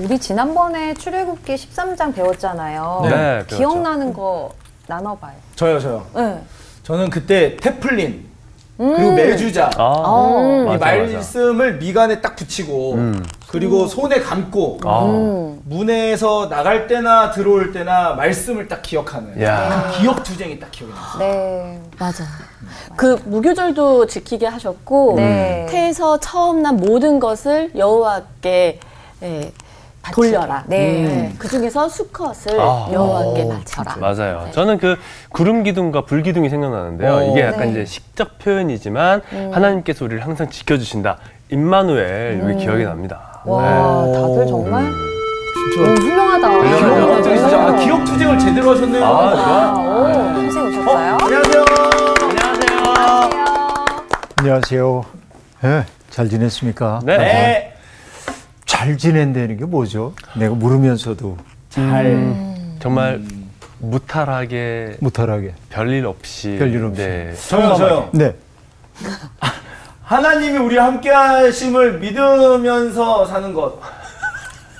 우리 지난번에 출애굽기 13장 배웠잖아요. 네, 배웠죠. 기억나는 거 나눠봐요. 저요, 저요. 네. 저는 그때 테플린 그리고 매주자 아, 어. 이 맞아. 말씀을 미간에 딱 붙이고 음. 그리고 손에 감고 아. 음. 문에서 나갈 때나 들어올 때나 말씀을 딱 기억하는 야. 그 기억 투쟁이 딱 기억이 나요. 네. 맞아. 그 무교절도 지키게 하셨고 네. 태에서 처음 난 모든 것을 여호와께 예, 돌려라. 네. 그 중에서 수컷을 아. 여호와께 오, 바쳐라. 맞아요. 저는 그 구름 기둥과 불 기둥이 생각나는데요. 오. 이게 약간 네. 이제 식적 표현이지만 하나님께서 우리를 항상 지켜주신다. 임마누엘 여기 기억이 납니다. 와, 네. 다들 정말 진짜 너무 훌륭하다. 투쟁 진짜 아, 기억 투쟁을 제대로 하셨네요. 아, 좋아. 아, 오, 선생님 어, 오셨어요? 안녕하세요. 안녕하세요. 안녕하세요. 예, 잘 지냈습니까? 네. 네. 잘 지낸다는 게 뭐죠? 내가 물으면서도 잘 정말 무탈하게 무탈하게. 별일 없이 별일 없이. 네. 저요, 저요. 네. 하나님이 우리 함께 하심을 믿으면서 사는 것.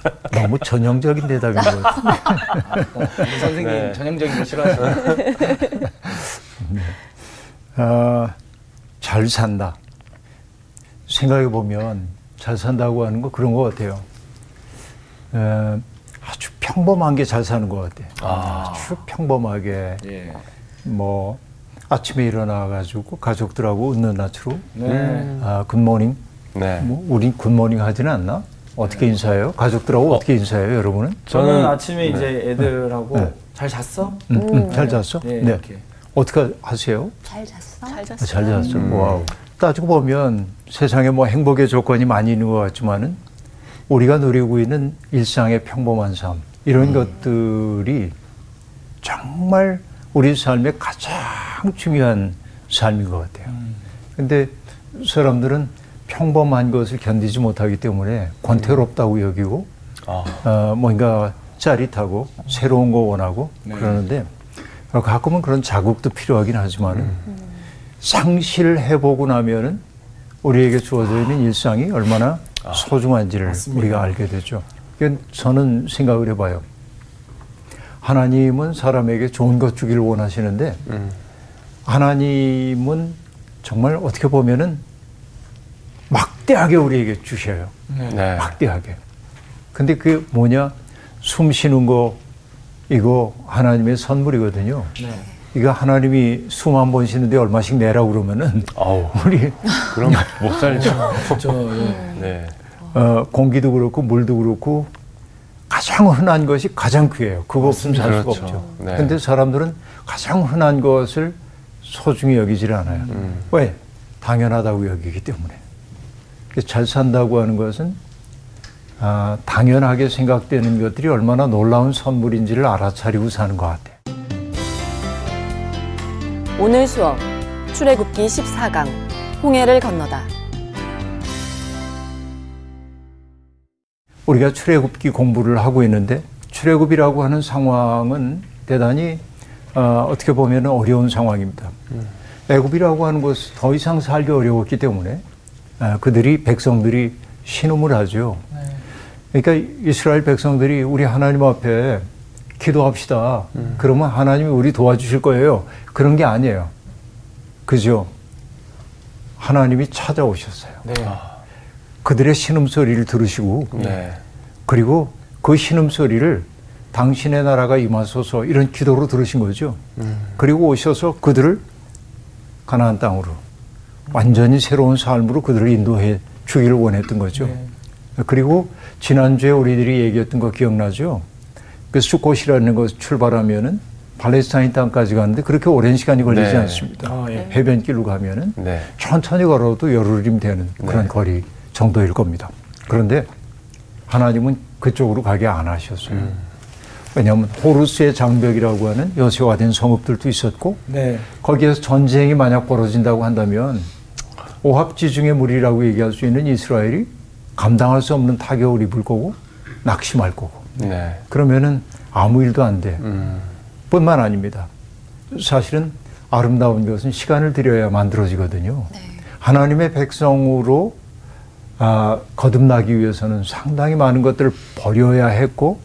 너무 전형적인 대답인 것 같아요. 우리 선생님 네. 전형적인 거 싫어하시나요? 아, 잘 산다. 생각해 보면 잘 산다고 하는 거 그런 것 같아요. 에, 아주 평범한 게 잘 사는 것 같아요. 아. 아주 평범하게 예. 뭐 아침에 일어나 가지고 가족들하고 웃는 낯으로 네. 아, 굿모닝. 네. 뭐 우리 굿모닝 하지는 않나? 어떻게 인사해요? 가족들하고 어. 떻게 인사해요, 여러분은? 저는 저는- 아침에 이제 애들하고 네. 잘 잤어? 음, 음, 잘 잤어? 네. 어떻게 하세요? 잘 잤어? 잘 아, 잤어. 잘 잤어. 음. Wow. 따지고 보면 세상에 뭐 행복의 조건이 많이 있는 것 같지만은 우리가 누리고 있는 일상의 평범한 삶 이런 것들이 정말 우리 삶의 가장 중요한 삶인 것 같아요. 근데 사람들은 평범한 것을 견디지 못하기 때문에 권태롭다고 여기고 아. 어, 뭔가 짜릿하고 새로운 거 원하고 네. 그러는데 어, 가끔은 그런 자극도 필요하긴 하지만은 상실을 해보고 나면은 우리에게 주어져 있는 일상이 얼마나 소중한지를 맞습니다. 우리가 알게 되죠. 저는 생각을 해봐요. 하나님은 사람에게 좋은 것 주기를 원하시는데 음. 하나님은 정말 어떻게 보면은 막대하게 우리에게 주셔요. 네. 막대하게. 근데 그게 뭐냐? 숨 쉬는 거, 이거 하나님의 선물이거든요. 네. 이거 하나님이 숨한번 쉬는데 얼마씩 내라고 그러면은 아우. 우리 그럼 못 살죠. 저 예. 네. 어, 공기도 그렇고 물도 그렇고 가장 흔한 것이 가장 귀해요. 그거 없으면 살 수가 그렇죠. 없죠. 네. 근데 사람들은 가장 흔한 것을 소중히 여기질 않아요. 음. 왜? 당연하다고 여기기 때문에. 잘 산다고 하는 것은 아, 당연하게 생각되는 것들이 얼마나 놀라운 선물인지를 알아차리고 사는 것 같아요. 오늘 수업 출애굽기 14강 홍해를 건너다. 우리가 출애굽기 공부를 하고 있는데 출애굽이라고 하는 상황은 대단히 어, 어떻게 보면 어려운 상황입니다. 애굽이라고 하는 것은 더 이상 살기 어려웠기 때문에 아, 그들이 백성들이 신음을 하죠. 그러니까 이스라엘 백성들이 우리 하나님 앞에 기도합시다. 그러면 하나님이 우리 도와주실 거예요. 그런 게 아니에요. 그죠? 하나님이 찾아오셨어요. 네. 그들의 신음소리를 들으시고 네. 그리고 그 신음소리를 당신의 나라가 임하소서 이런 기도로 들으신 거죠. 그리고 오셔서 그들을 가나안 땅으로 완전히 새로운 삶으로 그들을 인도해 주기를 원했던 거죠. 그리고 지난주에 우리들이 얘기했던 거 기억나죠? 그 수꽃이라는 것 출발하면은 팔레스타인 땅까지 가는데 그렇게 오랜 시간이 걸리지 네. 않습니다. 아, 예. 해변길로 가면은 네. 천천히 걸어도 열흘이면 되는 그런 네. 거리 정도일 겁니다. 그런데 하나님은 그쪽으로 가게 안 하셨어요. 음. 왜냐하면 호루스의 장벽이라고 하는 여세화된 성읍들도 있었고 네. 거기에서 전쟁이 만약 벌어진다고 한다면 오합지중의 무리라고 얘기할 수 있는 이스라엘이 감당할 수 없는 타격을 입을 거고 낙심할 거고 네. 그러면은 아무 일도 안 돼. 음. 뿐만 아닙니다. 사실은 아름다운 것은 시간을 들여야 만들어지거든요. 하나님의 백성으로 아, 거듭나기 위해서는 상당히 많은 것들을 버려야 했고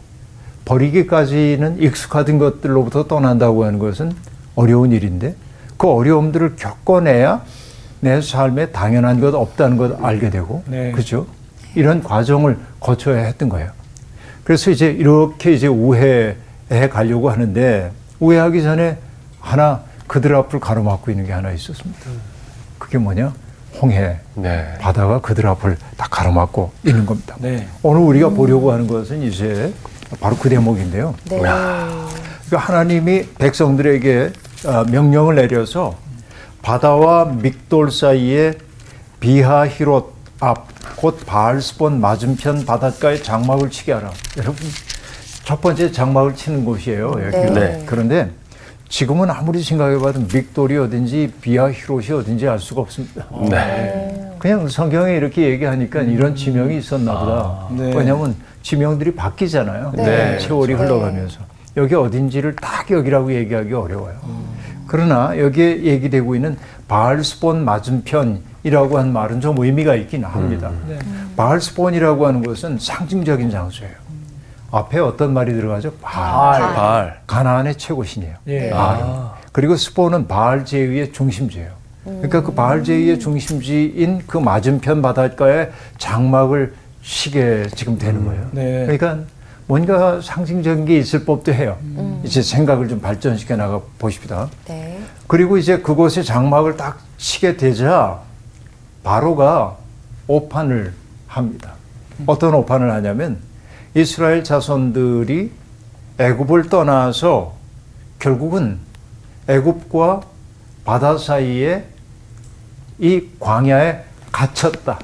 버리기까지는 익숙하던 것들로부터 떠난다고 하는 것은 어려운 일인데 그 어려움들을 겪어내야 내 삶에 당연한 것 없다는 걸 알게 되고 네. 그죠? 이런 과정을 거쳐야 했던 거예요. 그래서 이제 이렇게 이제 우회해 가려고 하는데 우회하기 전에 하나 그들 앞을 가로막고 있는 게 하나 있었습니다. 그게 뭐냐? 홍해. 네. 바다가 그들 앞을 다 가로막고 있는 겁니다. 네. 오늘 우리가 보려고 하는 것은 이제 바로 그 대목인데요. 네. 그러니까 하나님이 백성들에게 어, 명령을 내려서 바다와 믹돌 사이에 비하히롯 앞, 곧 바알스본 맞은편 바닷가에 장막을 치게 하라. 여러분, 첫 번째 장막을 치는 곳이에요. 여기. 네. 네. 그런데 지금은 아무리 생각해봐도 믹돌이 어딘지 비하히롯이 어딘지 알 수가 없습니다. 네. 그냥 성경에 이렇게 얘기하니까 이런 지명이 있었나 보다. 네. 왜냐하면 지명들이 바뀌잖아요. 네. 세월이 네. 흘러가면서. 여기 어딘지를 딱 여기라고 얘기하기 어려워요. 그러나 여기에 얘기되고 있는 바알스본 맞은편 이라고 한 말은 좀 의미가 있긴 합니다. 네. 바알스본이라고 하는 것은 상징적인 장소예요. 앞에 어떤 말이 들어가죠? 바알. 발. 발. 가나안의 최고 신이에요. 예. 바알이. 그리고 스포는 바알 제위의 중심지예요. 그러니까 그 바알 제위의 중심지인 그 맞은편 바닷가에 장막을 치게 지금 되는 거예요. 네. 그러니까 뭔가 상징적인 게 있을 법도 해요. 이제 생각을 좀 발전시켜 나가 보십시다. 네. 그리고 이제 그곳에 장막을 딱 치게 되자 바로가 오판을 합니다. 어떤 오판을 하냐면 이스라엘 자손들이 애굽을 떠나서 결국은 애굽과 바다 사이에 이 광야에 갇혔다.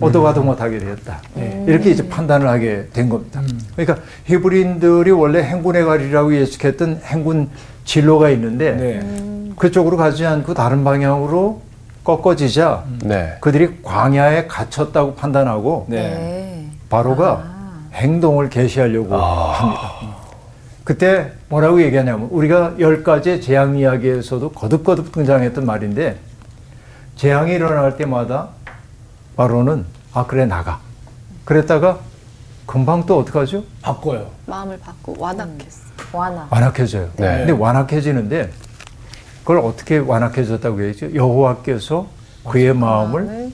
오도 가도 못하게 되었다. 이렇게 이제 판단을 하게 된 겁니다. 그러니까 히브리인들이 원래 행군의 가리라고 예측했던 행군 진로가 있는데 네. 그쪽으로 가지 않고 다른 방향으로 꺾어지자 네. 그들이 광야에 갇혔다고 판단하고 네. 네. 바로가 행동을 개시하려고 합니다. 그때 뭐라고 얘기하냐면 우리가 열 가지의 재앙 이야기에서도 거듭거듭 등장했던 말인데 재앙이 일어날 때마다 바로는 아 그래 나가 그랬다가 금방 또 어떡하죠? 바꿔요. 마음을 바꾸고 완악했어. 완화. 완악해져요. 네. 근데 완악해지는데 그걸 어떻게 완악해졌다고 얘기죠? 여호와께서 그의 마음을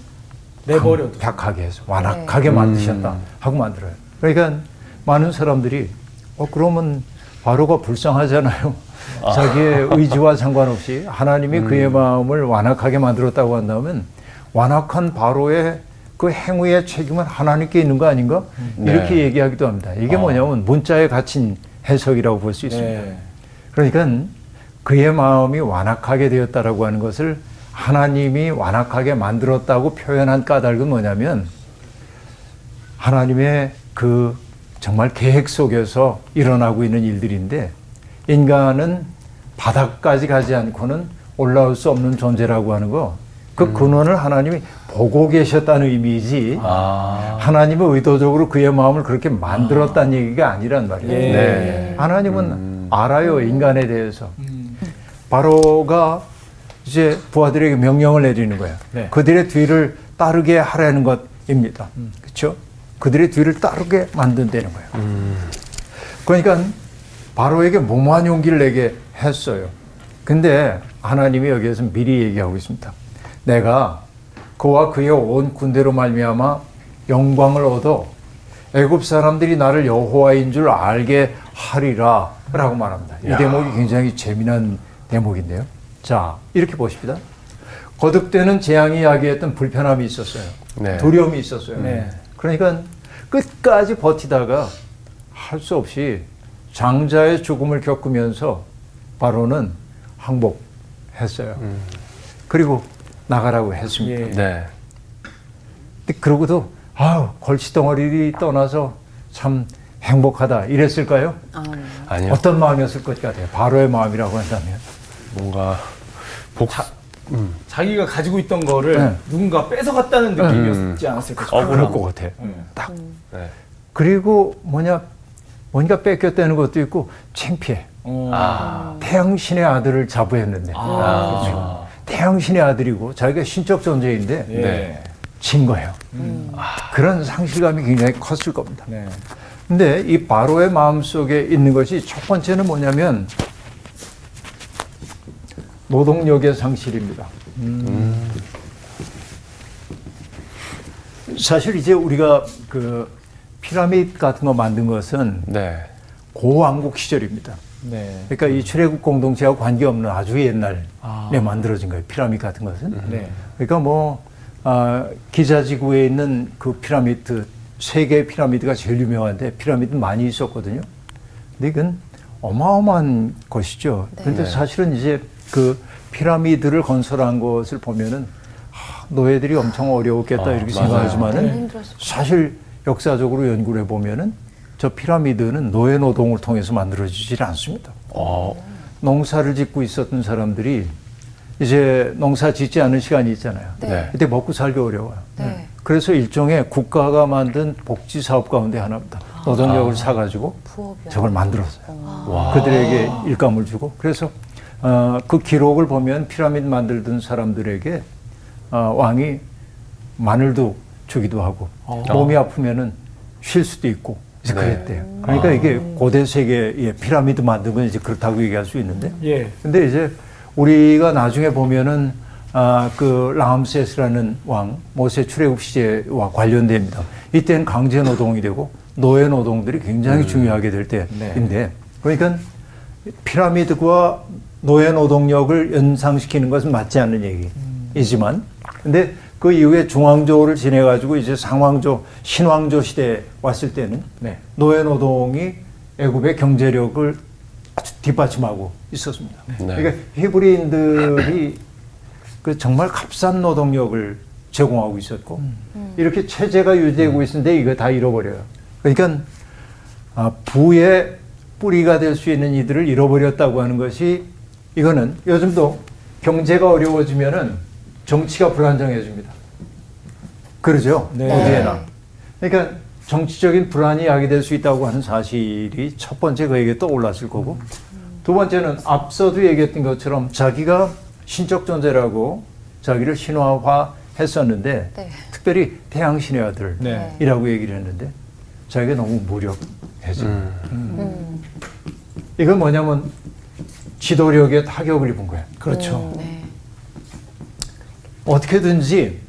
내버려둬. 약하게 해서 완악하게 만드셨다 하고 만들어요. 그러니까 많은 사람들이 어 그러면 바로가 불쌍하잖아요. 자기의 의지와 상관없이 하나님이 그의 마음을 완악하게 만들었다고 한다면 완악한 바로의 그 행위의 책임은 하나님께 있는 거 아닌가? 이렇게 네. 얘기하기도 합니다. 이게 뭐냐면 문자에 갇힌 해석이라고 볼 수 있습니다. 네. 그러니까 그의 마음이 완악하게 되었다라고 하는 것을 하나님이 완악하게 만들었다고 표현한 까닭은 뭐냐면 하나님의 그 정말 계획 속에서 일어나고 있는 일들인데 인간은 바닥까지 가지 않고는 올라올 수 없는 존재라고 하는 거. 그 근원을 하나님이 보고 계셨다는 의미이지 아. 하나님은 의도적으로 그의 마음을 그렇게 만들었다는 얘기가 아니란 말이에요. 예. 네. 하나님은 알아요 인간에 대해서. 음. 바로가 이제 부하들에게 명령을 내리는 거예요. 네. 그들의 뒤를 따르게 하라는 것입니다. 그렇죠? 그들의 뒤를 따르게 만든다는 거예요. 그러니까 바로에게 무모한 용기를 내게 했어요. 근데 하나님이 여기에서 미리 얘기하고 있습니다. 내가 그와 그의 온 군대로 말미암아 영광을 얻어 애굽 사람들이 나를 여호와인 줄 알게 하리라 라고 말합니다. 이 대목이 굉장히 재미난 대목인데요. 자, 이렇게 보십시다. 거듭되는 재앙이 야기했던 불편함이 있었어요. 네. 두려움이 있었어요. 네. 그러니까 끝까지 버티다가 할 수 없이 장자의 죽음을 겪으면서 바로는 항복했어요. 그리고 나가라고 했습니다. 예. 네. 그러고도 아우 골치덩어리 떠나서 참 행복하다 이랬을까요? 아, 네. 아니요. 어떤 마음이었을 것 같아요? 바로의 마음이라고 한다면 뭔가 복. 음. 자기가 가지고 있던 거를 네. 누군가 뺏어갔다는 느낌이었지 않았을까 싶어요. 아, 그럴 것 같아. 네. 딱 네. 그리고 뭐냐 뭔가 뺏겼다는 것도 있고 창피해. 어. 아. 태양신의 아들을 자부했는데 아, 그렇죠. 태양신의 아들이고 자기가 신적 존재인데 예. 네. 진 거예요. 아, 그런 상실감이 굉장히 컸을 겁니다. 네. 근데 이 바로의 마음속에 있는 것이 첫 번째는 뭐냐면 노동력의 상실입니다. 사실 이제 우리가 그 피라미드 같은 거 만든 것은 네. 고왕국 시절입니다. 네. 그러니까 이 출애굽 공동체와 관계없는 아주 옛날에 아. 만들어진 거예요. 피라미드 같은 것은. 네. 그러니까 뭐 아, 기자지구에 있는 그 피라미드 세 개의 피라미드가 제일 유명한데 피라미드 많이 있었거든요. 근데 이건 어마어마한 것이죠. 그런데 네. 사실은 이제 그 피라미드를 건설한 것을 보면은 아, 노예들이 엄청 어려웠겠다 아, 이렇게 맞아요. 생각하지만은 너무 힘들었을 사실 역사적으로 연구를 해보면은 저 피라미드는 노예 노동을 통해서 만들어지질 않습니다. 어, 농사를 짓고 있었던 사람들이 이제 농사 짓지 않은 시간이 있잖아요. 네. 네. 그때 먹고 살기 어려워요. 네. 그래서 일종의 국가가 만든 복지 사업 가운데 하나입니다. 노동력을 사가지고 부업이요. 저걸 만들었어요. 와. 그들에게 일감을 주고 그래서 어, 그 기록을 보면 피라미드 만들던 사람들에게 어, 왕이 마늘도 주기도 하고 몸이 아프면은 쉴 수도 있고 이제 네. 그랬대요. 그러니까 이게 고대 세계의 피라미드 건 이제 그렇다고 얘기할 수 있는데 예. 근데 이제 우리가 나중에 보면은 아, 그 라암세스라는 왕 모세 출애굽 시제와 관련됩니다. 이때는 강제 노동이 되고 노예 노동들이 굉장히 중요하게 될 때인데 그러니까 피라미드와 노예 노동력을 연상시키는 것은 맞지 않는 얘기이지만 근데 그 이후에 중왕조를 지내 가지고 이제 상왕조 신왕조 시대에 왔을 때는 네. 노예 노동이 애굽의 경제력을 뒷받침하고 있었습니다. 네. 그러니까 히브리인들이 그 정말 값싼 노동력을 제공하고 있었고 이렇게 체제가 유지되고 있는데 이거 다 잃어버려요. 그러니까 아, 부의 뿌리가 될 수 있는 이들을 잃어버렸다고 하는 것이 이거는 요즘도 경제가 어려워지면은 정치가 불안정해집니다. 그러죠? 네. 어디에나. 그러니까 정치적인 불안이 야기될 수 있다고 하는 사실이 첫 번째 그에게 떠올랐을 거고 두 번째는 앞서도 얘기했던 것처럼 자기가 신적 존재라고 자기를 신화화 했었는데 네. 특별히 태양 신의 아들이라고 네. 얘기를 했는데 자기가 너무 무력해져. 음. 음. 이건 뭐냐면 지도력에 타격을 입은 거야. 그렇죠. 네. 어떻게든지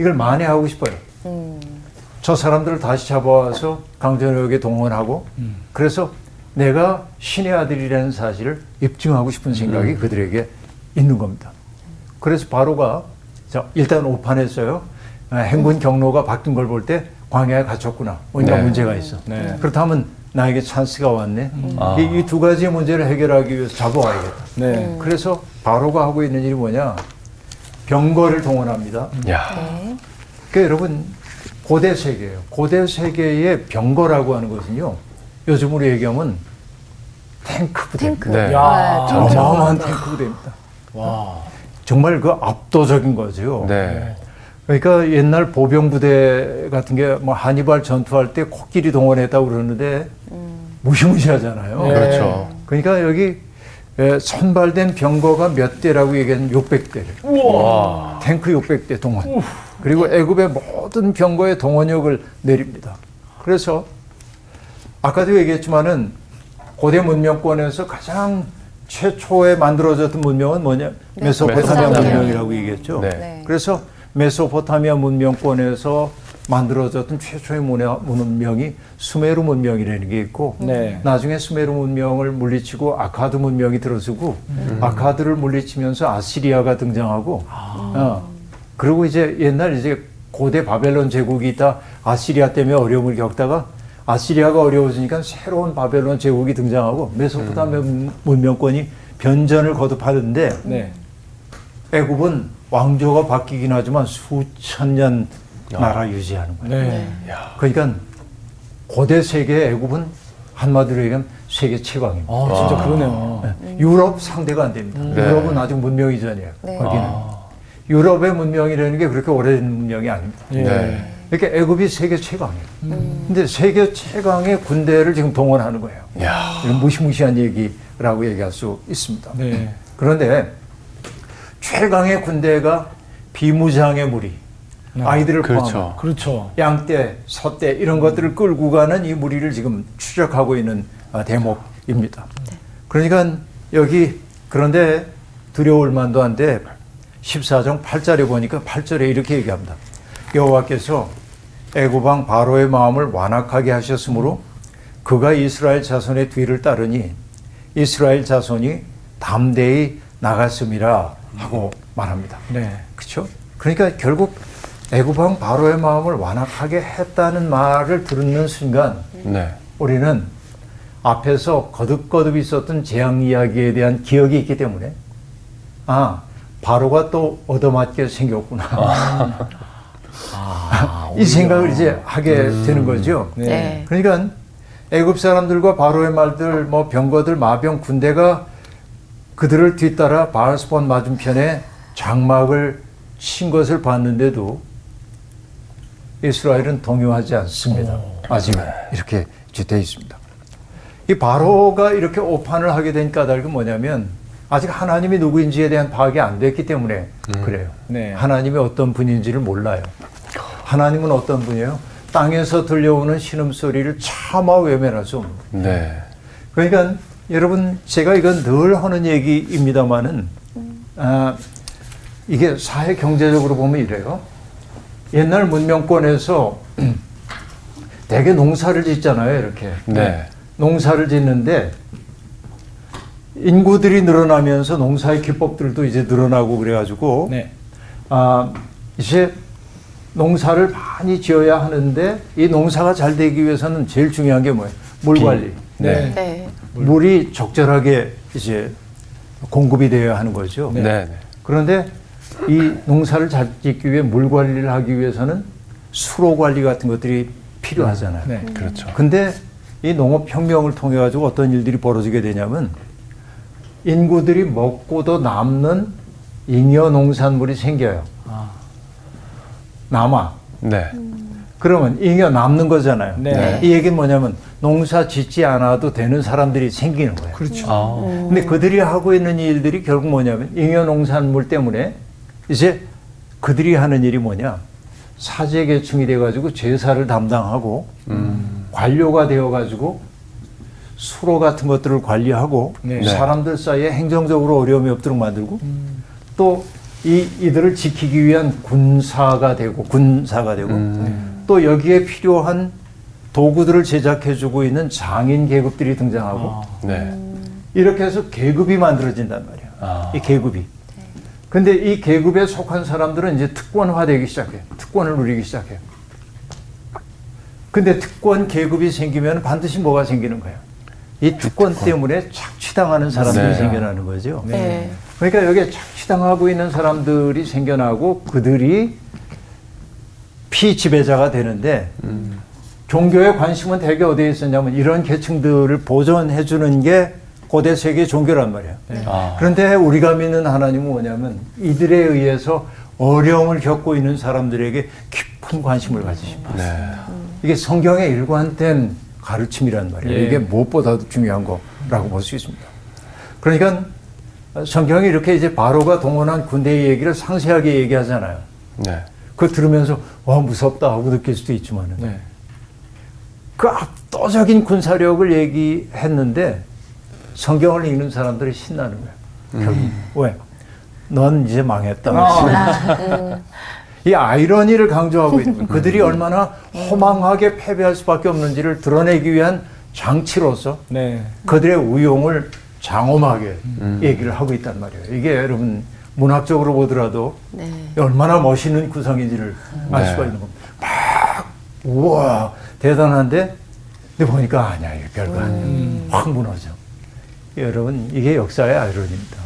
이걸 만회하고 싶어요. 음. 저 사람들을 다시 잡아와서 강제력에 동원하고 그래서 내가 신의 아들이라는 사실을 입증하고 싶은 생각이 그들에게 있는 겁니다. 그래서 바로가 자, 일단 오판했어요. 아, 행군 경로가 바뀐 걸 볼 때 광야에 갇혔구나. 뭔가 네. 문제가 있어. 네. 그렇다면 나에게 찬스가 왔네. 아. 이두 가지 문제를 해결하기 위해서 잡아와야겠다. 네. 그래서 바로가 하고 있는 일이 뭐냐? 병거를 동원합니다. 야. 네. 그 여러분 고대 세계예요. 고대 세계의 병거라고 하는 것은요. 요즘으로 얘기하면 탱크 부대. 탱크. 네. 야. 네, 어마어마한 탱크. 부대입니다. 와. 정말 그 압도적인 거죠. 네. 그러니까 옛날 보병 부대 같은 게뭐 하니발 전투할 때 코끼리 동원했다고 그러는데 무시무시하잖아요. 네. 그렇죠. 그러니까 여기 에, 선발된 병거가 몇 대라고 얘기하는 600대를. 와. 탱크 600대 동원. 그리고 애굽의 모든 병거의 동원력을 내립니다. 그래서 아까도 얘기했지만은 고대 문명권에서 가장 최초에 만들어졌던 문명은 뭐냐? 메소포타미아 메소포타미아. 문명이라고 얘기했죠. 네. 네. 그래서 메소포타미아 문명권에서 만들어졌던 최초의 문명이 수메르 문명이라는 게 있고 네. 나중에 수메르 문명을 물리치고 아카드 문명이 들어서고 아카드를 물리치면서 아시리아가 등장하고 어, 그리고 이제 옛날 이제 고대 바벨론 제국이 있다 아시리아 때문에 어려움을 겪다가 아시리아가 어려워지니까 새로운 바벨론 제국이 등장하고 메소포타미아 문명권이 변전을 거듭하는데 네. 애굽은 왕조가 바뀌긴 하지만 수천 년 나라 유지하는 거예요. 네. 그러니까 고대 세계 애굽은 한마디로 얘기하면 세계 최강입니다. 아, 진짜 그러네요. 네. 유럽 상대가 안 됩니다. 네. 유럽은 아직 문명 이전이에요. 네. 거기는 유럽의 문명이라는 게 그렇게 오래된 문명이 아닙니다. 예. 네. 그러니까 애굽이 세계 최강이에요. 근데 세계 최강의 군대를 지금 동원하는 거예요. 야. 이런 무시무시한 얘기라고 얘기할 수 있습니다. 네. 그런데 최강의 군대가 비무장의 무리, 아이들을 그렇죠. 포함한 그렇죠. 양떼, 소떼 이런 것들을 끌고 가는 이 무리를 지금 추적하고 있는 아, 대목입니다. 그러니까 여기 그런데 두려울 만도 한데 14장 8절에 보니까 8절에 이렇게 얘기합니다. 여호와께서 애굽왕 바로의 마음을 완악하게 하셨으므로 그가 이스라엘 자손의 뒤를 따르니 이스라엘 자손이 담대히 나갔음이라 하고 말합니다. 네. 그렇죠? 그러니까 결국 애굽왕 바로의 마음을 완악하게 했다는 말을 듣는 순간 네. 우리는 앞에서 거듭거듭 있었던 재앙 이야기에 대한 기억이 있기 때문에 아 바로가 또 얻어맞게 생겼구나 이 생각을 이제 하게 되는 거죠. 네. 네. 그러니까 애굽 사람들과 바로의 말들, 뭐 병거들, 마병 군대가 그들을 뒤따라 바알스본 맞은편에 장막을 친 것을 봤는데도 이스라엘은 동요하지 않습니다. 아직 이렇게 되어 있습니다. 이 바로가 이렇게 오판을 하게 된 까닭은 뭐냐면 아직 하나님이 누구인지에 대한 파악이 안 됐기 때문에 그래요. 네. 하나님이 어떤 분인지를 몰라요. 하나님은 어떤 분이에요? 땅에서 들려오는 신음소리를 차마 외면할 수 없는. 네. 그러니까 여러분 제가 이건 늘 하는 얘기입니다만은 아, 이게 사회 경제적으로 보면 이래요. 옛날 문명권에서 대개 농사를 짓잖아요, 이렇게. 네. 농사를 짓는데 인구들이 늘어나면서 농사의 기법들도 이제 늘어나고 그래가지고 네. 아, 이제 농사를 많이 지어야 하는데 이 농사가 잘 되기 위해서는 제일 중요한 게 뭐예요? 물 비. 관리. 네. 네. 물이 적절하게 이제 공급이 되어야 하는 거죠. 네. 네. 그런데 이 농사를 잘 짓기 위해 물 관리를 하기 위해서는 수로 관리 같은 것들이 필요하잖아요. 네. 그렇죠. 근데 이 농업 혁명을 통해 가지고 어떤 일들이 벌어지게 되냐면 인구들이 먹고도 남는 잉여 농산물이 생겨요. 아. 남아. 네. 그러면 잉여 남는 거잖아요. 네. 이 얘기는 뭐냐면 농사 짓지 않아도 되는 사람들이 생기는 거예요. 그렇죠. 아. 근데 그들이 하고 있는 일들이 결국 뭐냐면 잉여 농산물 때문에 이제 그들이 하는 일이 뭐냐 사제계층이 돼가지고 제사를 담당하고 관료가 되어가지고 수로 같은 것들을 관리하고 네. 사람들 사이에 행정적으로 어려움이 없도록 만들고 또이 이들을 지키기 위한 군사가 되고 군사가 되고 또 여기에 필요한 도구들을 제작해주고 있는 장인 계급들이 등장하고 아. 네. 이렇게 해서 계급이 만들어진단 말이야. 아. 이 계급이. 근데 이 계급에 속한 사람들은 이제 특권화되기 시작해요. 특권을 누리기 시작해요. 근데 특권 계급이 생기면 반드시 뭐가 생기는 거예요? 이 특권 때문에 착취당하는 사람들이 네. 생겨나는 거죠. 네. 그러니까 여기에 착취당하고 있는 사람들이 생겨나고 그들이 피지배자가 되는데 종교의 관심은 대개 어디에 있었냐면 이런 계층들을 보존해 주는 게 고대 세계 종교란 말이에요. 아. 그런데 우리가 믿는 하나님은 뭐냐면 이들에 의해서 어려움을 겪고 있는 사람들에게 깊은 관심을 가지십니다. 네. 이게 성경의 일관된 가르침이란 말이에요. 예. 이게 무엇보다도 중요한 거라고 볼 수 있습니다. 그러니까 성경이 이렇게 이제 바로가 동원한 군대의 얘기를 상세하게 얘기하잖아요. 네. 그거 들으면서 와 무섭다 하고 느낄 수도 있지만은 네. 그 압도적인 군사력을 얘기했는데 성경을 읽는 사람들이 신나는 거예요. 결국 왜? 넌 이제 망했다. 이 아이러니를 강조하고 있는 거예요. 그들이 얼마나 허망하게 패배할 수밖에 없는지를 드러내기 위한 장치로서 네. 그들의 우용을 장엄하게 얘기를 하고 있단 말이에요. 이게 여러분 문학적으로 보더라도 네. 얼마나 멋있는 구성인지를 알 네. 수가 있는 겁니다. 막 우와 대단한데 근데 보니까 아니야 이게 별거 아니야. 확 무너져. 여러분 이게 역사의 아이러니입니다.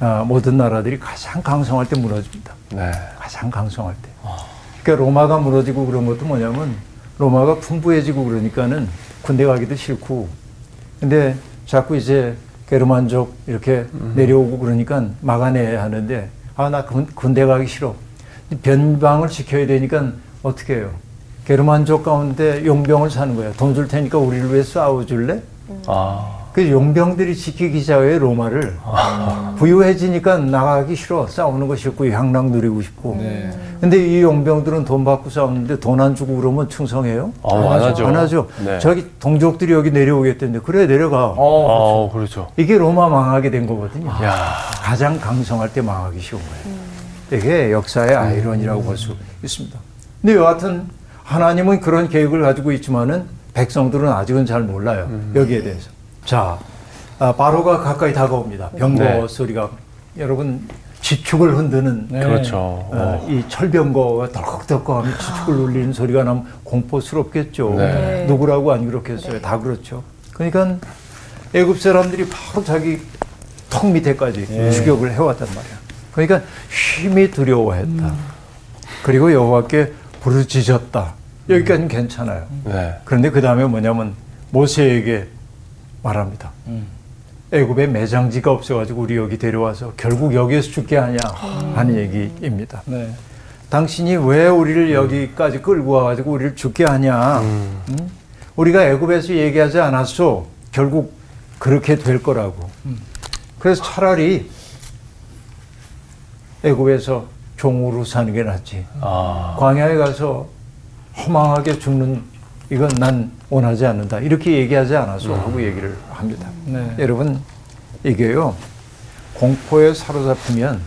아, 모든 나라들이 가장 강성할 때 무너집니다. 네. 가장 강성할 때. 그러니까 로마가 무너지고 그런 것도 뭐냐면 로마가 풍부해지고 그러니까는 군대 가기도 싫고 근데 자꾸 이제 게르만족 이렇게 내려오고 그러니까 막아내야 하는데 아 나 군대 가기 싫어 변방을 지켜야 되니까 어떻게 해요 게르만족 가운데 용병을 사는 거야 돈 줄 테니까 우리를 위해 싸워줄래 아. 그 용병들이 지키기 자의 로마를 부유해지니까 나가기 싫어 싸우는 거 싫고 향락 누리고 싶고 네. 근데 이 용병들은 돈 받고 싸우는데 돈 안 주고 그러면 충성해요? 어, 안 하죠. 안 하죠. 네. 저기 동족들이 여기 내려오겠다는데 그래 내려가. 어, 어, 그렇죠. 이게 로마 망하게 된 거거든요. 야, 가장 강성할 때 망하기 쉬운 거예요. 이게 역사의 아이러니라고 볼수 있습니다. 근데 여하튼 하나님은 그런 계획을 가지고 있지만은 백성들은 아직은 잘 몰라요. 여기에 대해서. 자, 아, 바로가 가까이 다가옵니다. 병거 네. 소리가 여러분 지축을 흔드는 네. 그렇죠. 어, 어. 이 철병거가 덜컥덜컥하면 지축을 울리는 소리가 나면 공포스럽겠죠. 네. 누구라고 안 그렇겠어요. 다 그렇죠. 그러니까 애굽 사람들이 바로 자기 턱 밑에까지 예. 추격을 해왔단 말이야. 그러니까 힘이 두려워했다. 그리고 여호와께 부르짖었다. 여기까지는 괜찮아요. 네. 그런데 그 다음에 뭐냐면 모세에게 말합니다. 애굽에 매장지가 없어가지고 우리 여기 데려와서 결국 여기에서 죽게 하냐 하는 얘기입니다. 네. 당신이 왜 우리를 여기까지 끌고 와가지고 우리를 죽게 하냐? 음. 응? 우리가 애굽에서 얘기하지 않았어. 결국 그렇게 될 거라고. 그래서 차라리 애굽에서 종으로 사는 게 낫지. 아, 광야에 가서 허망하게 죽는 이건 난 원하지 않는다. 이렇게 얘기하지 않았어 하고 얘기를 합니다. 네. 여러분 이게요 공포에 사로잡히면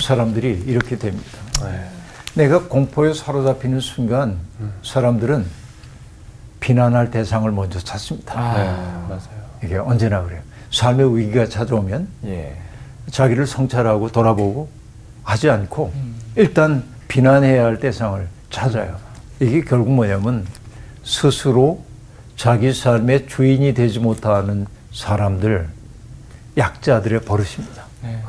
사람들이 이렇게 됩니다. 네. 내가 공포에 사로잡히는 순간 사람들은 비난할 대상을 먼저 찾습니다. 네, 맞아요. 이게 언제나 그래요. 삶의 위기가 찾아오면 예. 자기를 성찰하고 돌아보고 하지 않고 일단 비난해야 할 대상을 찾아요. 이게 결국 뭐냐면 스스로 자기 삶의 주인이 되지 못하는 사람들, 약자들의 버릇입니다. 네.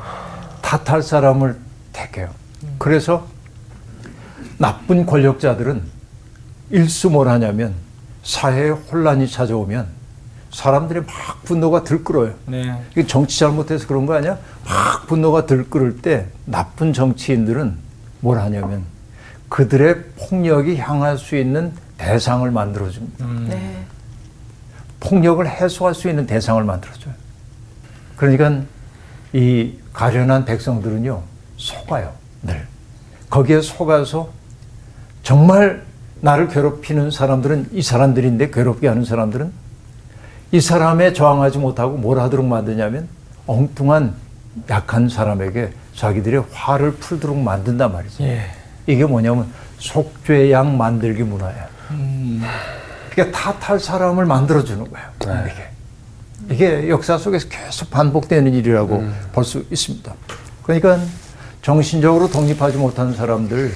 탓할 사람을 택해요. 그래서 나쁜 권력자들은 일수뭘 사회에 혼란이 찾아오면 사람들의 막 분노가 들끓어요. 네. 이게 정치 잘못해서 그런 거 아니야? 막 분노가 들끓을 때 나쁜 정치인들은 뭘 하냐면 그들의 폭력이 향할 수 있는 대상을 만들어줍니다. 네. 폭력을 해소할 수 있는 대상을 만들어줘요. 그러니까 이 가련한 백성들은요, 속아요, 늘. 거기에 속아서 정말 나를 괴롭히는 사람들은 이 사람들인데 괴롭게 하는 사람들은 이 사람에 저항하지 못하고 뭘 하도록 만드냐면 엉뚱한 약한 사람에게 자기들의 화를 풀도록 만든단 말이죠. 예. 이게 뭐냐면 속죄양 만들기 문화예요. 음. 그러니까 탓할 사람을 만들어주는 거예요. 이게. 이게 역사 속에서 계속 반복되는 일이라고 볼수 있습니다. 그러니까 정신적으로 독립하지 못한 사람들,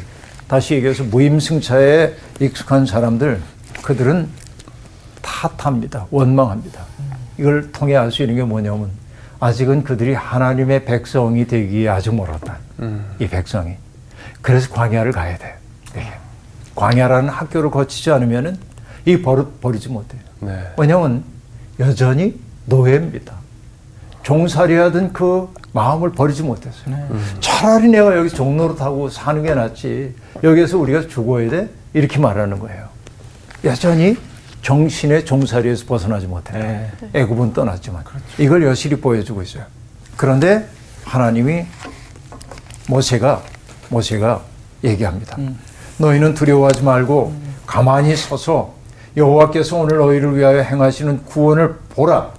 다시 얘기해서 무임승차에 익숙한 사람들, 그들은 탓합니다. 원망합니다. 이걸 통해 알 수 있는 게 뭐냐면 아직은 그들이 하나님의 백성이 되기에 아주 멀었다. 이 백성이. 그래서 광야를 가야 돼요. 이게. 광야라는 학교를 거치지 않으면은 이 버릇 버리지 못해요. 네. 왜냐하면 여전히 노예입니다. 종살이하던 그 마음을 버리지 못했어요. 차라리 내가 여기 종노릇하고 사는 게 낫지. 여기에서 우리가 죽어야 돼? 이렇게 말하는 거예요. 여전히 정신의 종살이에서 벗어나지 못했다. 네. 애굽은 떠났지만 이걸 여실히 보여주고 있어요. 그런데 하나님이 모세가 모세가 얘기합니다. 너희는 두려워하지 말고 가만히 서서 여호와께서 오늘 너희를 위하여 행하시는 구원을 보라.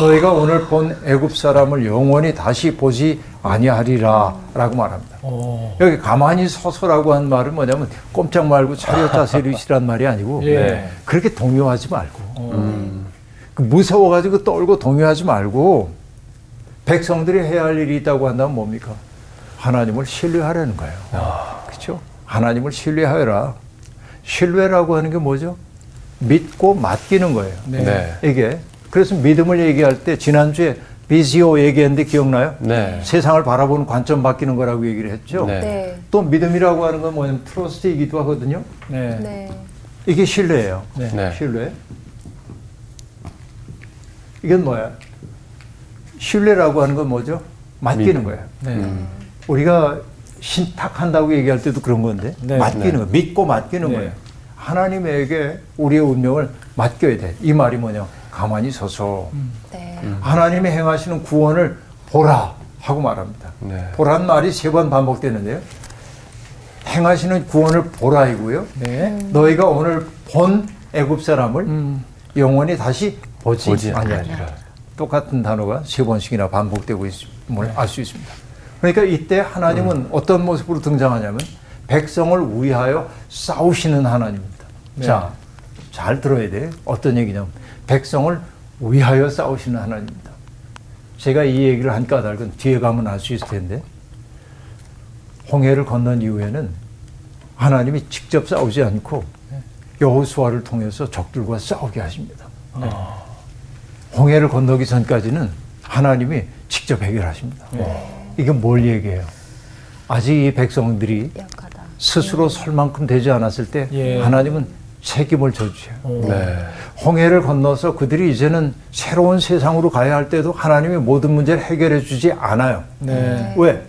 너희가 오늘 본 애굽 사람을 영원히 다시 보지 아니하리라라고 말합니다. 오. 여기 가만히 서서라고 한 말은 뭐냐면 꼼짝 말고 차렷 자세리시란 말이 아니고 예. 그렇게 동요하지 말고 그 무서워가지고 떨고 동요하지 말고 백성들이 해야 할 일이 있다고 한다면 뭡니까? 하나님을 신뢰하라는 거예요. 그렇죠? 하나님을 신뢰하여라. 신뢰라고 하는 게 뭐죠? 믿고 맡기는 거예요. 네. 네. 이게 그래서 믿음을 얘기할 때 지난주에 비지오 얘기했는데 기억나요? 네. 세상을 바라보는 관점 바뀌는 거라고 얘기를 했죠. 네. 네. 또 믿음이라고 하는 건 뭐냐면 트러스트이기도 하거든요. 네. 네. 이게 신뢰예요. 네. 네. 신뢰. 이건 뭐야? 신뢰라고 하는 건 뭐죠? 맡기는 믿음. 거예요. 네. 우리가 신탁한다고 얘기할 때도 그런 건데 네. 맡기는 네. 거, 믿고 맡기는 네. 거예요. 하나님에게 우리의 운명을 맡겨야 돼. 이 말이 뭐냐? 가만히 서서 네. 하나님이 행하시는 구원을 보라 하고 말합니다. 네. 보란 말이 세 번 반복되는데요. 행하시는 구원을 보라이고요. 네. 너희가 오늘 본 애굽 사람을 영원히 다시 보지, 보지 아니하리라. 아니하리라. 똑같은 단어가 세 번씩이나 반복되고 있음을 알 수 있습니다. 그러니까 이때 하나님은 어떤 모습으로 등장하냐면 백성을 위하여 싸우시는 하나님입니다. 네. 자, 잘 들어야 돼. 어떤 얘기냐면 백성을 위하여 싸우시는 하나님입니다. 제가 이 얘기를 한 까닭은 뒤에 가면 알 수 있을 텐데 홍해를 건넌 이후에는 하나님이 직접 싸우지 않고 여호수아를 통해서 적들과 싸우게 하십니다. 홍해를 건너기 전까지는 하나님이 직접 해결하십니다. 이게 뭘 얘기해요? 아직 이 백성들이 약하다. 스스로 설 만큼 되지 않았을 때 예. 하나님은 책임을 져주세요. 네. 홍해를 건너서 그들이 이제는 새로운 세상으로 가야 할 때도 하나님이 모든 문제를 해결해 주지 않아요. 네. 왜?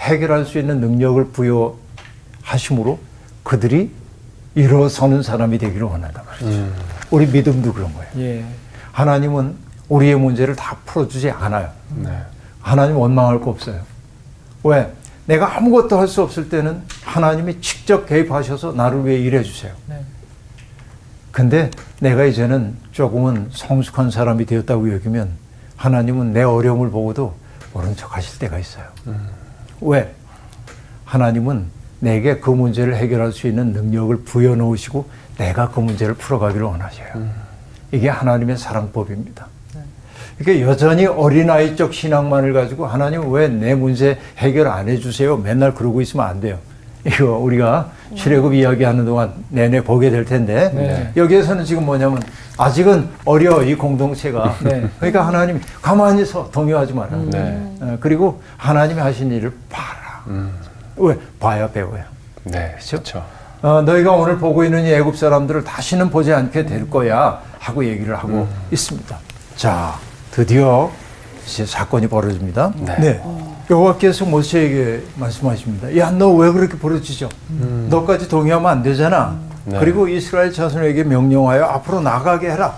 해결할 수 있는 능력을 부여하심으로 그들이 일어서는 사람이 되기를 원한다 말이죠. 우리 믿음도 그런 거예요. 예. 하나님은 우리의 문제를 다 풀어주지 않아요. 네. 하나님 원망할 거 없어요. 왜? 내가 아무것도 할 수 없을 때는 하나님이 직접 개입하셔서 나를 위해 일해 주세요. 네. 근데 내가 이제는 조금은 성숙한 사람이 되었다고 여기면 하나님은 내 어려움을 보고도 모른 척 하실 때가 있어요. 왜? 하나님은 내게 그 문제를 해결할 수 있는 능력을 부여 놓으시고 내가 그 문제를 풀어가기를 원하셔요. 이게 하나님의 사랑법입니다. 그러니까 여전히 어린아이적 신앙만을 가지고 하나님 왜 내 문제 해결 안 해주세요? 맨날 그러고 있으면 안 돼요. 이거 우리가 출애굽 이야기하는 동안 내내 보게 될 텐데 네. 여기에서는 지금 뭐냐면 아직은 어려 이 공동체가 네. 그러니까 하나님 가만히 서 동요하지 마라. 네. 어, 그리고 하나님이 하신 일을 봐라. 왜 봐야 배워요. 네. 그렇죠. 어, 너희가 오늘 보고 있는 이 애굽 사람들을 다시는 보지 않게 될 거야 하고 얘기를 하고 있습니다. 자, 드디어 이제 사건이 벌어집니다. 네. 여호와께서 모세에게 말씀하십니다. 야, 너 왜 그렇게 벌어지죠? 너까지 동의하면 안 되잖아. 네. 그리고 이스라엘 자손에게 명령하여 앞으로 나가게 해라.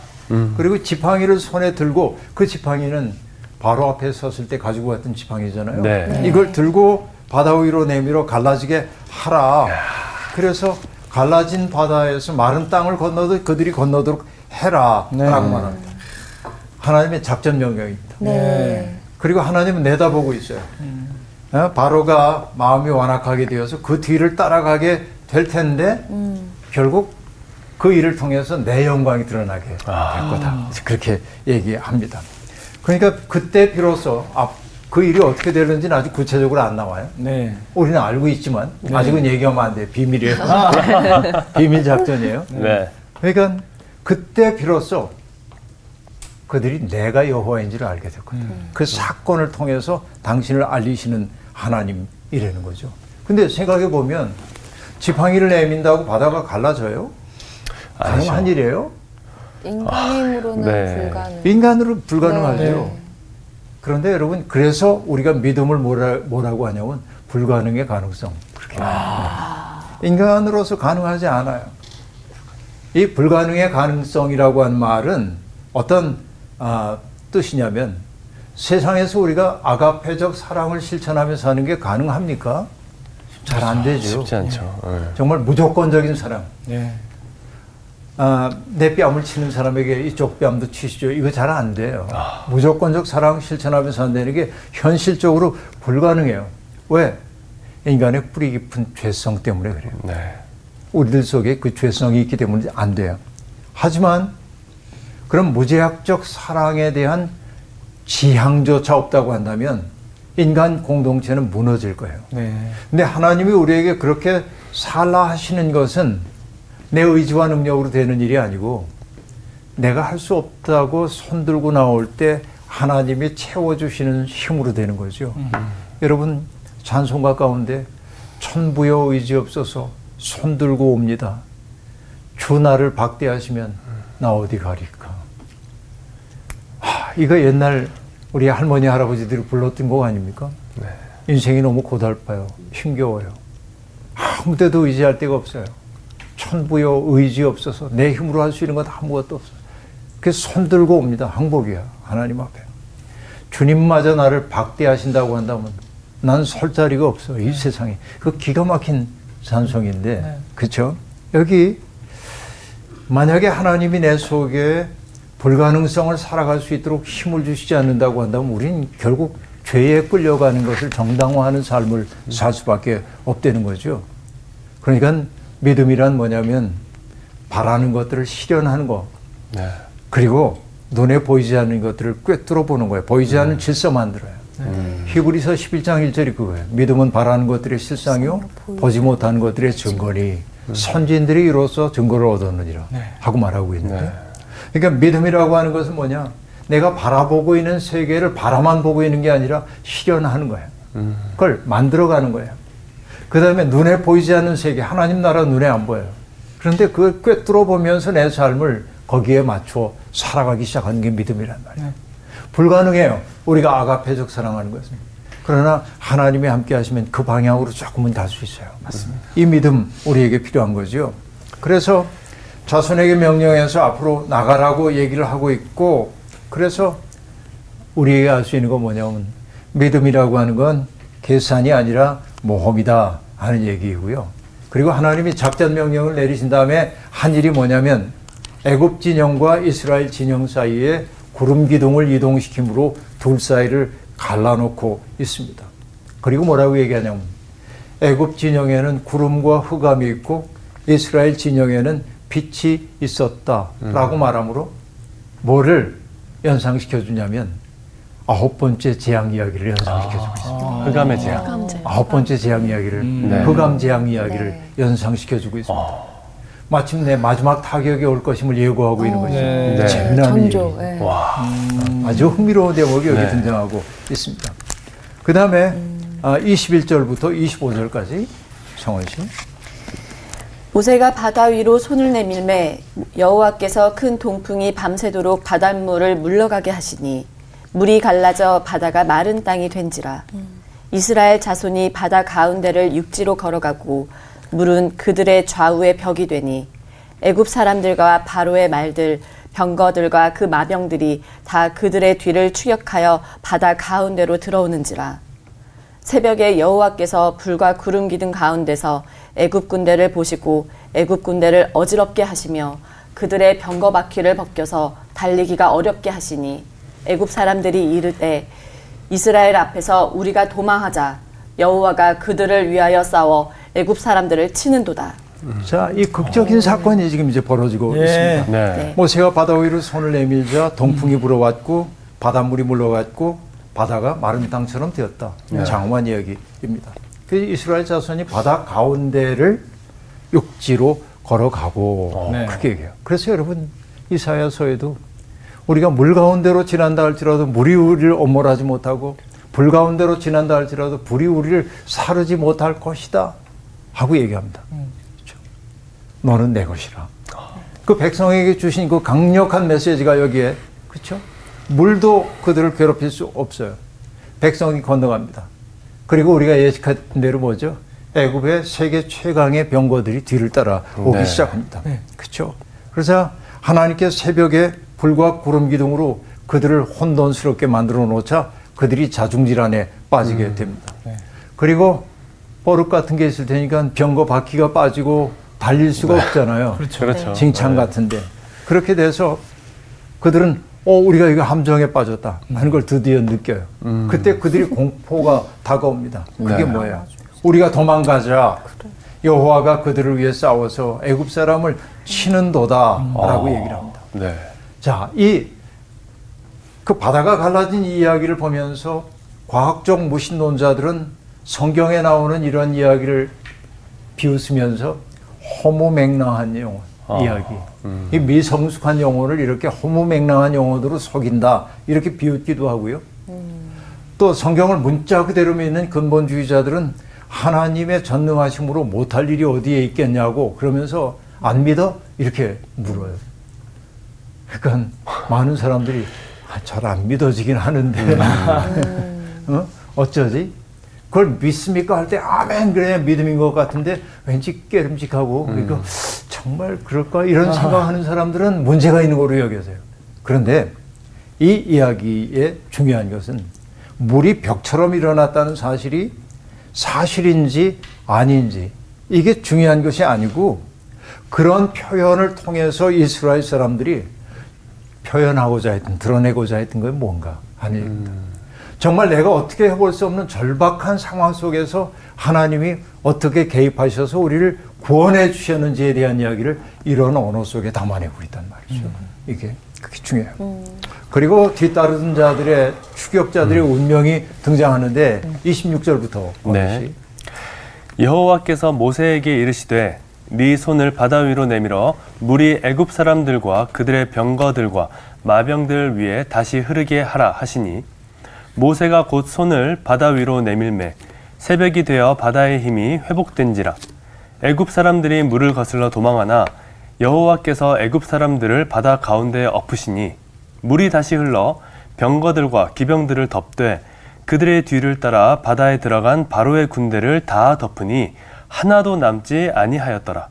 그리고 지팡이를 손에 들고 그 지팡이는 바로 앞에 섰을 때 가지고 갔던 지팡이잖아요. 네. 이걸 들고 바다 위로 내밀어 갈라지게 하라. 그래서 갈라진 바다에서 마른 땅을 건너도 그들이 건너도록 해라. 네. 라고 말합니다. 하나님의 작전 명령입니다. 네. 그리고 하나님은 내다보고 있어요. 어? 바로가 마음이 완악하게 되어서 그 뒤를 따라가게 될 텐데 결국 그 일을 통해서 내 영광이 드러나게 될 거다. 그렇게 얘기합니다. 그러니까 그때 비로소 앞, 그 일이 어떻게 되는지는 아직 구체적으로 안 나와요. 네. 우리는 알고 있지만 아직은 얘기하면 안 돼요. 비밀이에요. 비밀 작전이에요. 네. 그러니까 그때 비로소 그들이 내가 여호와인지를 알게 됐거든요. 그 사건을 통해서 당신을 알리시는 하나님 이라는 거죠. 근데 생각해 보면 지팡이를 내민다고 바다가 갈라져요? 가능한 아니죠. 일이에요? 인간의 힘으로는 네. 불가능. 인간으로 불가능하죠. 네. 그런데 여러분 그래서 우리가 믿음을 뭐라, 뭐라고 하냐면 불가능의 가능성 그렇게 말합니다. 인간으로서 가능하지 않아요. 이 불가능의 가능성이라고 한 말은 어떤 아, 뜻이냐면 세상에서 우리가 아가페적 사랑을 실천하며 사는 게 가능합니까? 잘 안 되죠. 쉽지 않죠. 네. 정말 무조건적인 사랑. 네. 아, 내 뺨을 치는 사람에게 이쪽 뺨도 치시죠. 이거 잘 안 돼요. 무조건적 사랑 실천하면서 산다는 게 현실적으로 불가능해요. 왜? 인간의 뿌리 깊은 죄성 때문에 그래요. 네. 우리들 속에 그 죄성이 있기 때문에 안 돼요. 하지만 그런 무제약적 사랑에 대한 지향조차 없다고 한다면 인간 공동체는 무너질 거예요. 네. 근데 하나님이 우리에게 그렇게 살라 하시는 것은 내 의지와 능력으로 되는 일이 아니고 내가 할 수 없다고 손들고 나올 때 하나님이 채워주시는 힘으로 되는 거죠. 여러분 찬송가 가운데 천부여 의지 없어서 손들고 옵니다. 주 나를 박대하시면 나 어디 가리까. 하, 이거 옛날 우리 할머니 할아버지들이 불렀던 곡 아닙니까? 인생이 너무 고달파요. 힘겨워요. 아무 데도 의지할 데가 없어요. 천부여 의지 없어서 내 힘으로 할 수 있는 건 아무것도 없어요. 그손 들고 옵니다. 항복이야. 하나님 앞에. 주님마저 나를 박대하신다고 한다면 난 설 자리가 없어. 이 세상에. 그 기가 막힌 찬송인데. 그쵸? 여기 만약에 하나님이 내 속에 불가능성을 살아갈 수 있도록 힘을 주시지 않는다고 한다면 우리는 결국 죄에 끌려가는 것을 정당화하는 삶을 살 수밖에 없다는 거죠. 그러니까 믿음이란 뭐냐면 바라는 것들을 실현하는 거. 네. 그리고 눈에 보이지 않는 것들을 꿰뚫어 보는 거예요. 보이지 않는 질서 만들어요. 히브리서 11장 1절이 그거예요. 믿음은 바라는 것들의 실상이요 보지 못하는 것들의 증거니 선진들이 이로써 증거를 얻었느니라 하고 말하고 있는데 네. 그러니까 믿음이라고 하는 것은 뭐냐 내가 바라보고 있는 세계를 바라만 보고 있는 게 아니라 실현하는 거예요. 그걸 만들어가는 거예요. 그 다음에 눈에 보이지 않는 세계, 하나님 나라 눈에 안 보여요. 그런데 그걸 꿰뚫어 보면서 내 삶을 거기에 맞춰 살아가기 시작하는 게 믿음이란 말이에요. 불가능해요. 우리가 아가페적 사랑하는 것은. 그러나 하나님이 함께 하시면 그 방향으로 조금은 갈 수 있어요. 맞습니다. 이 믿음 우리에게 필요한 거죠. 그래서 자손에게 명령해서 앞으로 나가라고 얘기를 하고 있고 그래서 우리에게 알 수 있는 건 뭐냐면 믿음이라고 하는 건 계산이 아니라 모험이다 하는 얘기이고요. 그리고 하나님이 작전 명령을 내리신 다음에 한 일이 뭐냐면 애굽 진영과 이스라엘 진영 사이에 구름 기둥을 이동시킴으로 둘 사이를 갈라놓고 있습니다. 그리고 뭐라고 얘기하냐면 애굽 진영에는 구름과 흑암이 있고 이스라엘 진영에는 빛이 있었다라고 말하므로 뭐를 연상시켜 주냐면 아홉 번째 재앙 이야기를 연상시켜 주고 있습니다. 흑암의 재앙. 아홉 번째 재앙 이야기를 네. 흑암 재앙 이야기를 네. 연상시켜 주고 있습니다. 마침내 마지막 타격이 올 것임을 예고하고 있는 것이죠. 네. 재미난 전조. 얘기. 예. 와. 아주 흥미로운 대목이 여기 네. 등장하고 있습니다. 그 다음에 21절부터 25절까지 성원 씨. 모세가 바다 위로 손을 내밀매 여호와께서 큰 동풍이 밤새도록 바닷물을 물러가게 하시니 물이 갈라져 바다가 마른 땅이 된지라. 이스라엘 자손이 바다 가운데를 육지로 걸어가고 물은 그들의 좌우에 벽이 되니 애굽 사람들과 바로의 말들 병거들과 그 마병들이 다 그들의 뒤를 추격하여 바다 가운데로 들어오는지라 새벽에 여호와께서 불과 구름 기둥 가운데서 애굽 군대를 보시고 애굽 군대를 어지럽게 하시며 그들의 병거 바퀴를 벗겨서 달리기가 어렵게 하시니 애굽 사람들이 이르되 이스라엘 앞에서 우리가 도망하자 여호와가 그들을 위하여 싸워 애굽 사람들을 치는도다. 자, 이 극적인 사건이 지금 이제 벌어지고 예. 있습니다. 네. 네. 모세가 바다 위로 손을 내밀자 동풍이 불어왔고 바닷물이 물러갔고 바다가 마른 땅처럼 되었다. 장엄한 이야기입니다. 그 이스라엘 자손이 바다 가운데를 육지로 걸어가고 네. 그렇게 얘기해요. 그래서 여러분 이사야서에도 우리가 물 가운데로 지난다 할지라도 물이 우리를 엄몰하지 못하고 불 가운데로 지난다 할지라도 불이 우리를 사르지 못할 것이다 하고 얘기합니다. 그렇죠? 너는 내 것이라. 그 백성에게 주신 그 강력한 메시지가 여기에 그렇죠? 물도 그들을 괴롭힐 수 없어요. 백성이 건너갑니다. 그리고 우리가 예측한 대로 뭐죠? 애굽의 세계 최강의 병거들이 뒤를 따라 오기 네. 시작합니다. 그렇죠? 그래서 하나님께서 새벽에 불과 구름 기둥으로 그들을 혼돈스럽게 만들어 놓자 그들이 자중질환에 빠지게 됩니다. 그리고 버릇 같은 게 있을 테니까 병거 바퀴가 빠지고 달릴 수가 없잖아요. 그렇죠. 징창 네. 같은데 그렇게 돼서 그들은 어 우리가 이거 함정에 빠졌다 하는 걸 드디어 느껴요. 그때 그들이 공포가 다가옵니다. 그게 네. 뭐예요? 우리가 도망가자. 여호와가 그들을 위해 싸워서 애굽 사람을 치는도다라고 얘기를 합니다. 네. 자, 이 그 바다가 갈라진 이 이야기를 보면서 과학적 무신론자들은 성경에 나오는 이런 이야기를 비웃으면서 허무맹랑한 용어 아, 이야기, 이 미성숙한 용어를 이렇게 허무맹랑한 용어로 속인다 이렇게 비웃기도 하고요. 또 성경을 문자 그대로 믿는 근본주의자들은 하나님의 전능하심으로 못할 일이 어디에 있겠냐고 그러면서 안 믿어 이렇게 물어요. 그러니까 많은 사람들이 아, 잘안 믿어지긴 하는데 어? 어쩌지? 그걸 믿습니까? 할 때 아멘 그래 믿음인 것 같은데 왠지 깨름직하고 이거 정말 그럴까 이런 생각하는 사람들은 문제가 있는 거로 여겨져요. 그런데 이 이야기의 중요한 것은 물이 벽처럼 일어났다는 사실이 사실인지 아닌지 이게 중요한 것이 아니고 그런 표현을 통해서 이스라엘 사람들이 표현하고자 했던 드러내고자 했던 건 뭔가 하는 얘기입니다. 정말 내가 어떻게 해볼 수 없는 절박한 상황 속에서 하나님이 어떻게 개입하셔서 우리를 구원해 주셨는지에 대한 이야기를 이런 언어 속에 담아내고 있단 말이죠. 이게 그게 중요해요. 그리고 뒤따르는 자들의 추격자들의 운명이 등장하는데 26절부터 네. 여호와께서 모세에게 이르시되 네 손을 바다 위로 내밀어 물이 애굽 사람들과 그들의 병거들과 마병들 위에 다시 흐르게 하라 하시니 모세가 곧 손을 바다 위로 내밀매 새벽이 되어 바다의 힘이 회복된지라 애굽 사람들이 물을 거슬러 도망하나 여호와께서 애굽 사람들을 바다 가운데에 엎으시니 물이 다시 흘러 병거들과 기병들을 덮되 그들의 뒤를 따라 바다에 들어간 바로의 군대를 다 덮으니 하나도 남지 아니하였더라.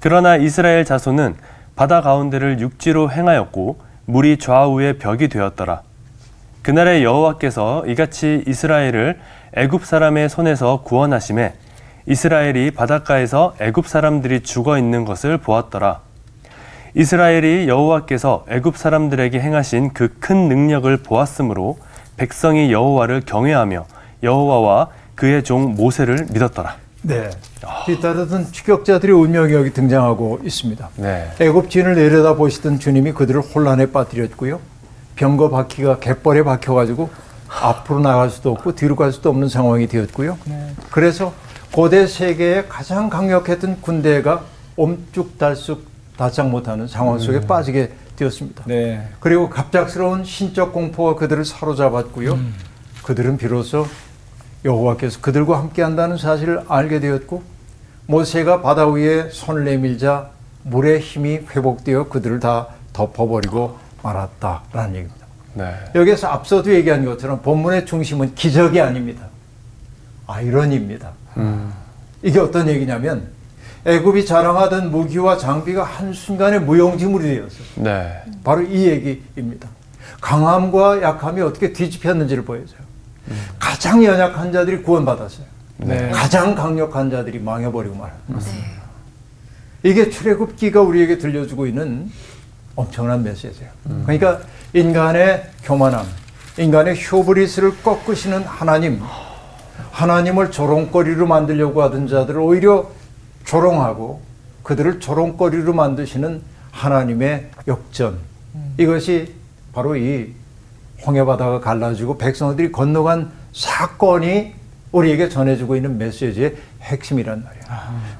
그러나 이스라엘 자손은 바다 가운데를 육지로 행하였고 물이 좌우의 벽이 되었더라. 그날에 여호와께서 이같이 이스라엘을 애굽 사람의 손에서 구원하심에 이스라엘이 바닷가에서 애굽 사람들이 죽어 있는 것을 보았더라. 이스라엘이 여호와께서 애굽 사람들에게 행하신 그 큰 능력을 보았으므로 백성이 여호와를 경외하며 여호와와 그의 종 모세를 믿었더라. 네. 뒤따르던 추격자들의 운명이 여기 등장하고 있습니다. 네. 애굽 진을 내려다 보시던 주님이 그들을 혼란에 빠뜨렸고요. 병거 바퀴가 갯벌에 박혀가지고 앞으로 나갈 수도 없고 뒤로 갈 수도 없는 상황이 되었고요. 그래서 고대 세계의 가장 강력했던 군대가 om쭉달쑥 달싹 못하는 상황 속에 빠지게 되었습니다. 네. 그리고 갑작스러운 신적 공포가 그들을 사로잡았고요. 그들은 비로소 여호와께서 그들과 함께한다는 사실을 알게 되었고 모세가 바다 위에 손을 내밀자 물의 힘이 회복되어 그들을 다 덮어버리고 말았다라는 얘기입니다. 네. 여기에서 앞서도 얘기한 것처럼 본문의 중심은 기적이 아닙니다. 아이러니입니다. 이게 어떤 얘기냐면 애굽이 자랑하던 무기와 장비가 한순간에 무용지물이 되었어요. 네. 바로 이 얘기입니다. 강함과 약함이 어떻게 뒤집혔는지를 보여줘요. 가장 연약한 자들이 구원받았어요. 네. 가장 강력한 자들이 망해버리고 말합니다. 이게 출애굽기가 우리에게 들려주고 있는 엄청난 메시지예요. 그러니까 인간의 교만함, 인간의 휴브리스를 꺾으시는 하나님, 하나님을 조롱거리로 만들려고 하던 자들을 오히려 조롱하고 그들을 조롱거리로 만드시는 하나님의 역전. 이것이 바로 이 홍해 바다가 갈라지고 백성들이 건너간 사건이 우리에게 전해주고 있는 메시지의 핵심이란 말이에요.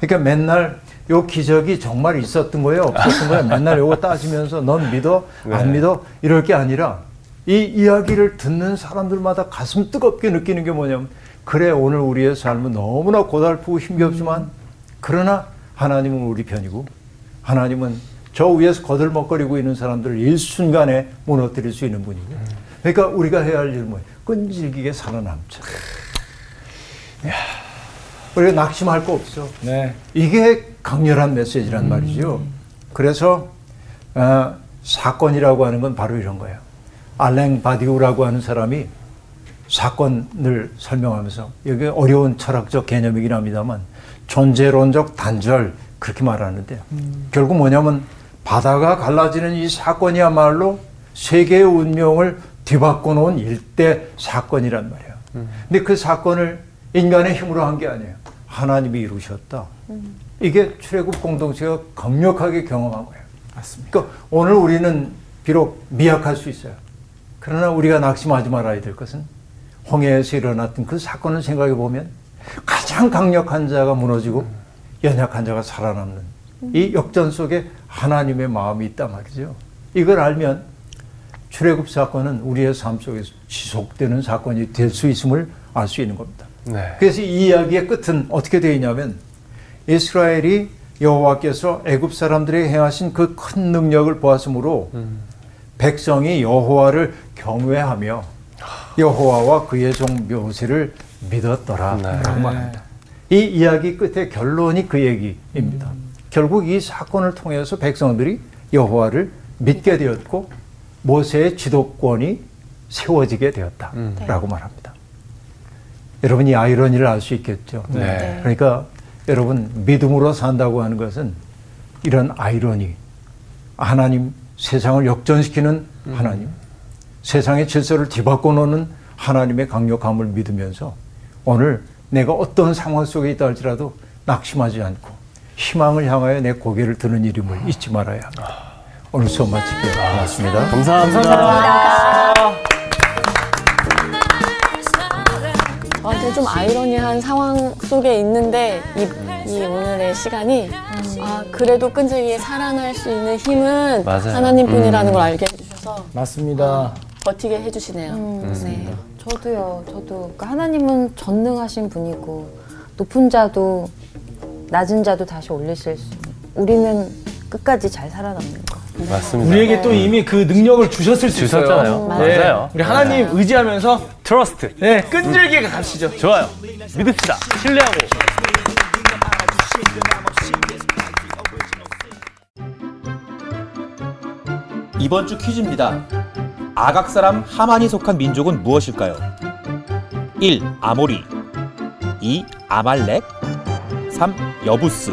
그러니까 맨날 요 기적이 정말 있었던 거예요, 없었던 거예요. 맨날 요거 따지면서 넌 믿어, 안 네. 믿어 이럴 게 아니라 이 이야기를 듣는 사람들마다 가슴 뜨겁게 느끼는 게 뭐냐면 그래 오늘 우리의 삶은 너무나 고달프고 힘겹지만 그러나 하나님은 우리 편이고 하나님은 저 위에서 거들먹거리고 있는 사람들을 일순간에 무너뜨릴 수 있는 분이고 그러니까 우리가 해야 할 일은 뭐예요? 끈질기게 살아남자. 우리가 낙심할 거 없어. 네. 이게 강렬한 메시지란 말이죠. 그래서 어, 사건이라고 하는 건 바로 이런 거예요. 알랭 바디우라고 하는 사람이 사건을 설명하면서 이게 어려운 철학적 개념이긴 합니다만 존재론적 단절 그렇게 말하는데 결국 뭐냐면 바다가 갈라지는 이 사건이야말로 세계의 운명을 뒤바꿔 놓은 일대 사건이란 말이에요. 근데 그 사건을 인간의 힘으로 한 게 아니에요. 하나님이 이루셨다. 이게 출애굽 공동체가 강력하게 경험한 거예요. 맞습니다. 그러니까 오늘 우리는 비록 미약할 수 있어요. 그러나 우리가 낙심하지 말아야 될 것은 홍해에서 일어났던 그 사건을 생각해 보면 가장 강력한 자가 무너지고 연약한 자가 살아남는 이 역전 속에 하나님의 마음이 있단 말이죠. 이걸 알면 출애굽 사건은 우리의 삶 속에서 지속되는 사건이 될 수 있음을 알 수 있는 겁니다. 네. 그래서 이 이야기의 끝은 어떻게 되어 있냐면 이스라엘이 여호와께서 애굽 사람들에게 행하신 그 큰 능력을 보았으므로 백성이 여호와를 경외하며 여호와와 그의 종 모세를 믿었더라. 네. 라고 말합니다. 이 이야기 끝의 결론이 그 얘기입니다. 결국 이 사건을 통해서 백성들이 여호와를 믿게 되었고 모세의 지도권이 세워지게 되었다라고 말합니다. 여러분 이 아이러니를 알 수 있겠죠. 네. 그러니까 여러분 믿음으로 산다고 하는 것은 이런 아이러니 하나님 세상을 역전시키는 하나님 세상의 질서를 뒤바꿔 놓는 하나님의 강력함을 믿으면서 오늘 내가 어떤 상황 속에 있다 할지라도 낙심하지 않고 희망을 향하여 내 고개를 드는 일임을 잊지 말아야 합니다. 오늘 수업 마칠게요. 고맙습니다. 감사합니다. 아, 근데 좀 아이러니한 상황 속에 있는데 이, 이 오늘의 시간이 아, 그래도 끈질기게 살아날 수 있는 힘은 맞아요. 하나님뿐이라는 음. 걸 알게 해주셔서 맞습니다. 버티게 해주시네요. 네. 저도요. 저도 그러니까 하나님은 전능하신 분이고 높은 자도 낮은 자도 다시 올리실 수. 우리는 끝까지 잘 살아남는 거. 맞습니다. 우리에게 또 이미 그 능력을 주셨을 수 있어요. 주셨잖아요. 네. 맞아요. 우리 하나님 의지하면서 트러스트. 네, 끈질기게 가시죠. 좋아요. 믿읍시다. 신뢰하고. 이번 주 퀴즈입니다. 아각 사람 하만이 속한 민족은 무엇일까요? 1. 아모리 2. 아말렉 3. 여부스